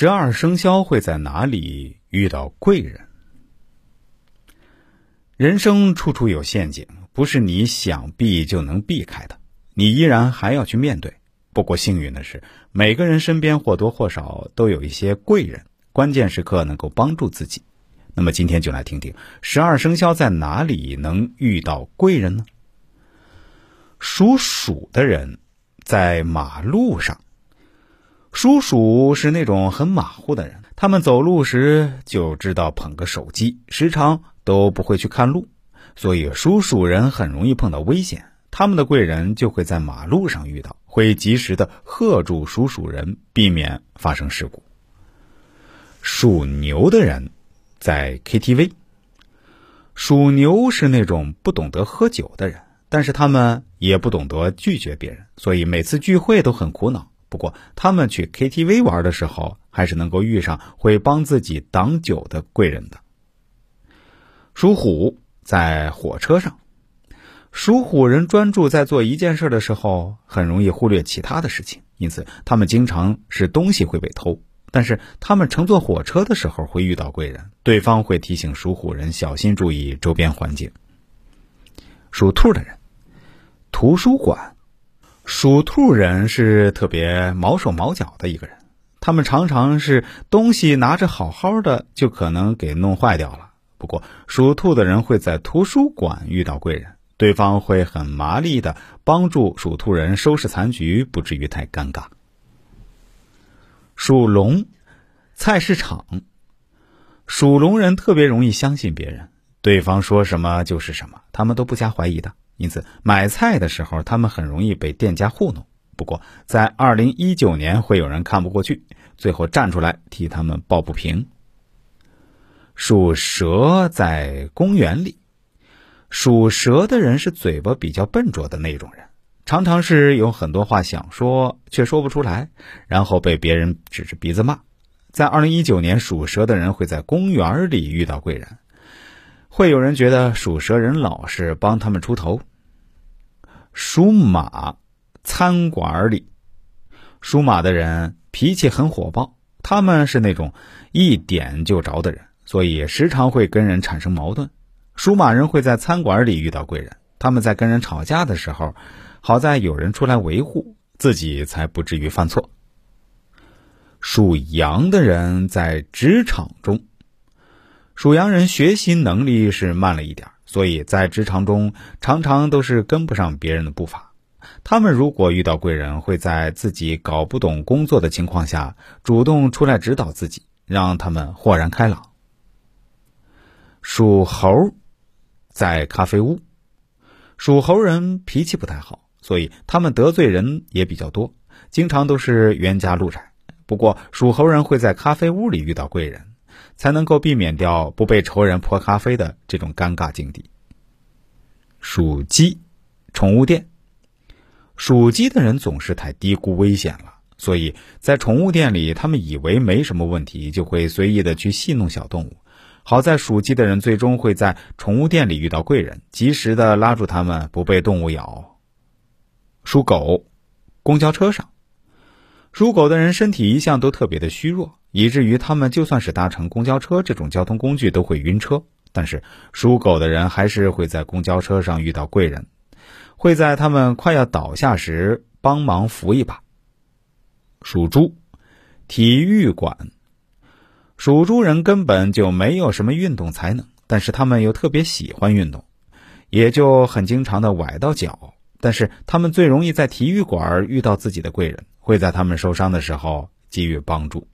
十二生肖会在哪里遇到贵人？人生处处有陷阱，不是你想避就能避开的，你依然还要去面对。不过幸运的是，每个人身边或多或少都有一些贵人，关键时刻能够帮助自己。那么今天就来听听十二生肖在哪里能遇到贵人呢？属鼠的人在马路上。属鼠是那种很马虎的人，他们走路时就知道捧个手机，时常都不会去看路，所以属鼠人很容易碰到危险。他们的贵人就会在马路上遇到，会及时的喝住属鼠人，避免发生事故。属牛的人在 KTV。属牛是那种不懂得喝酒的人，但是他们也不懂得拒绝别人，所以每次聚会都很苦恼。不过，他们去 KTV 玩的时候，还是能够遇上会帮自己挡酒的贵人的。属虎在火车上，属虎人专注在做一件事的时候，很容易忽略其他的事情，因此他们经常是东西会被偷。但是他们乘坐火车的时候会遇到贵人，对方会提醒属虎人小心注意周边环境。属兔的人，图书馆。属兔人是特别毛手毛脚的一个人，他们常常是东西拿着好好的，就可能给弄坏掉了。不过，属兔的人会在图书馆遇到贵人，对方会很麻利的帮助属兔人收拾残局，不至于太尴尬。属龙，菜市场，属龙人特别容易相信别人，对方说什么就是什么，他们都不加怀疑的。因此，买菜的时候，他们很容易被店家糊弄。不过，在二零一九年，会有人看不过去，最后站出来替他们抱不平。属蛇在公园里，属蛇的人是嘴巴比较笨拙的那种人，常常是有很多话想说却说不出来，然后被别人指着鼻子骂。在二零一九年，属蛇的人会在公园里遇到贵人。会有人觉得属蛇人老实，帮他们出头。属马，餐馆里，属马的人脾气很火爆，他们是那种一点就着的人，所以时常会跟人产生矛盾。属马人会在餐馆里遇到贵人，他们在跟人吵架的时候，好在有人出来维护，自己才不至于犯错。属羊的人在职场中。属羊人学习能力是慢了一点，所以在职场中常常都是跟不上别人的步伐。他们如果遇到贵人，会在自己搞不懂工作的情况下，主动出来指导自己，让他们豁然开朗。属猴，在咖啡屋，属猴人脾气不太好，所以他们得罪人也比较多，经常都是冤家路窄。不过属猴人会在咖啡屋里遇到贵人。才能够避免掉不被仇人泼咖啡的这种尴尬境地。属鸡，宠物店。属鸡的人总是太低估危险了，所以在宠物店里，他们以为没什么问题，就会随意的去戏弄小动物。好在属鸡的人最终会在宠物店里遇到贵人，及时的拉住他们，不被动物咬。属狗，公交车上。属狗的人身体一向都特别的虚弱，以至于他们就算是搭乘公交车这种交通工具都会晕车。但是属狗的人还是会在公交车上遇到贵人，会在他们快要倒下时帮忙扶一把。属猪，体育馆。属猪人根本就没有什么运动才能，但是他们又特别喜欢运动，也就很经常的崴到脚。但是他们最容易在体育馆遇到自己的贵人。会在他们受伤的时候给予帮助。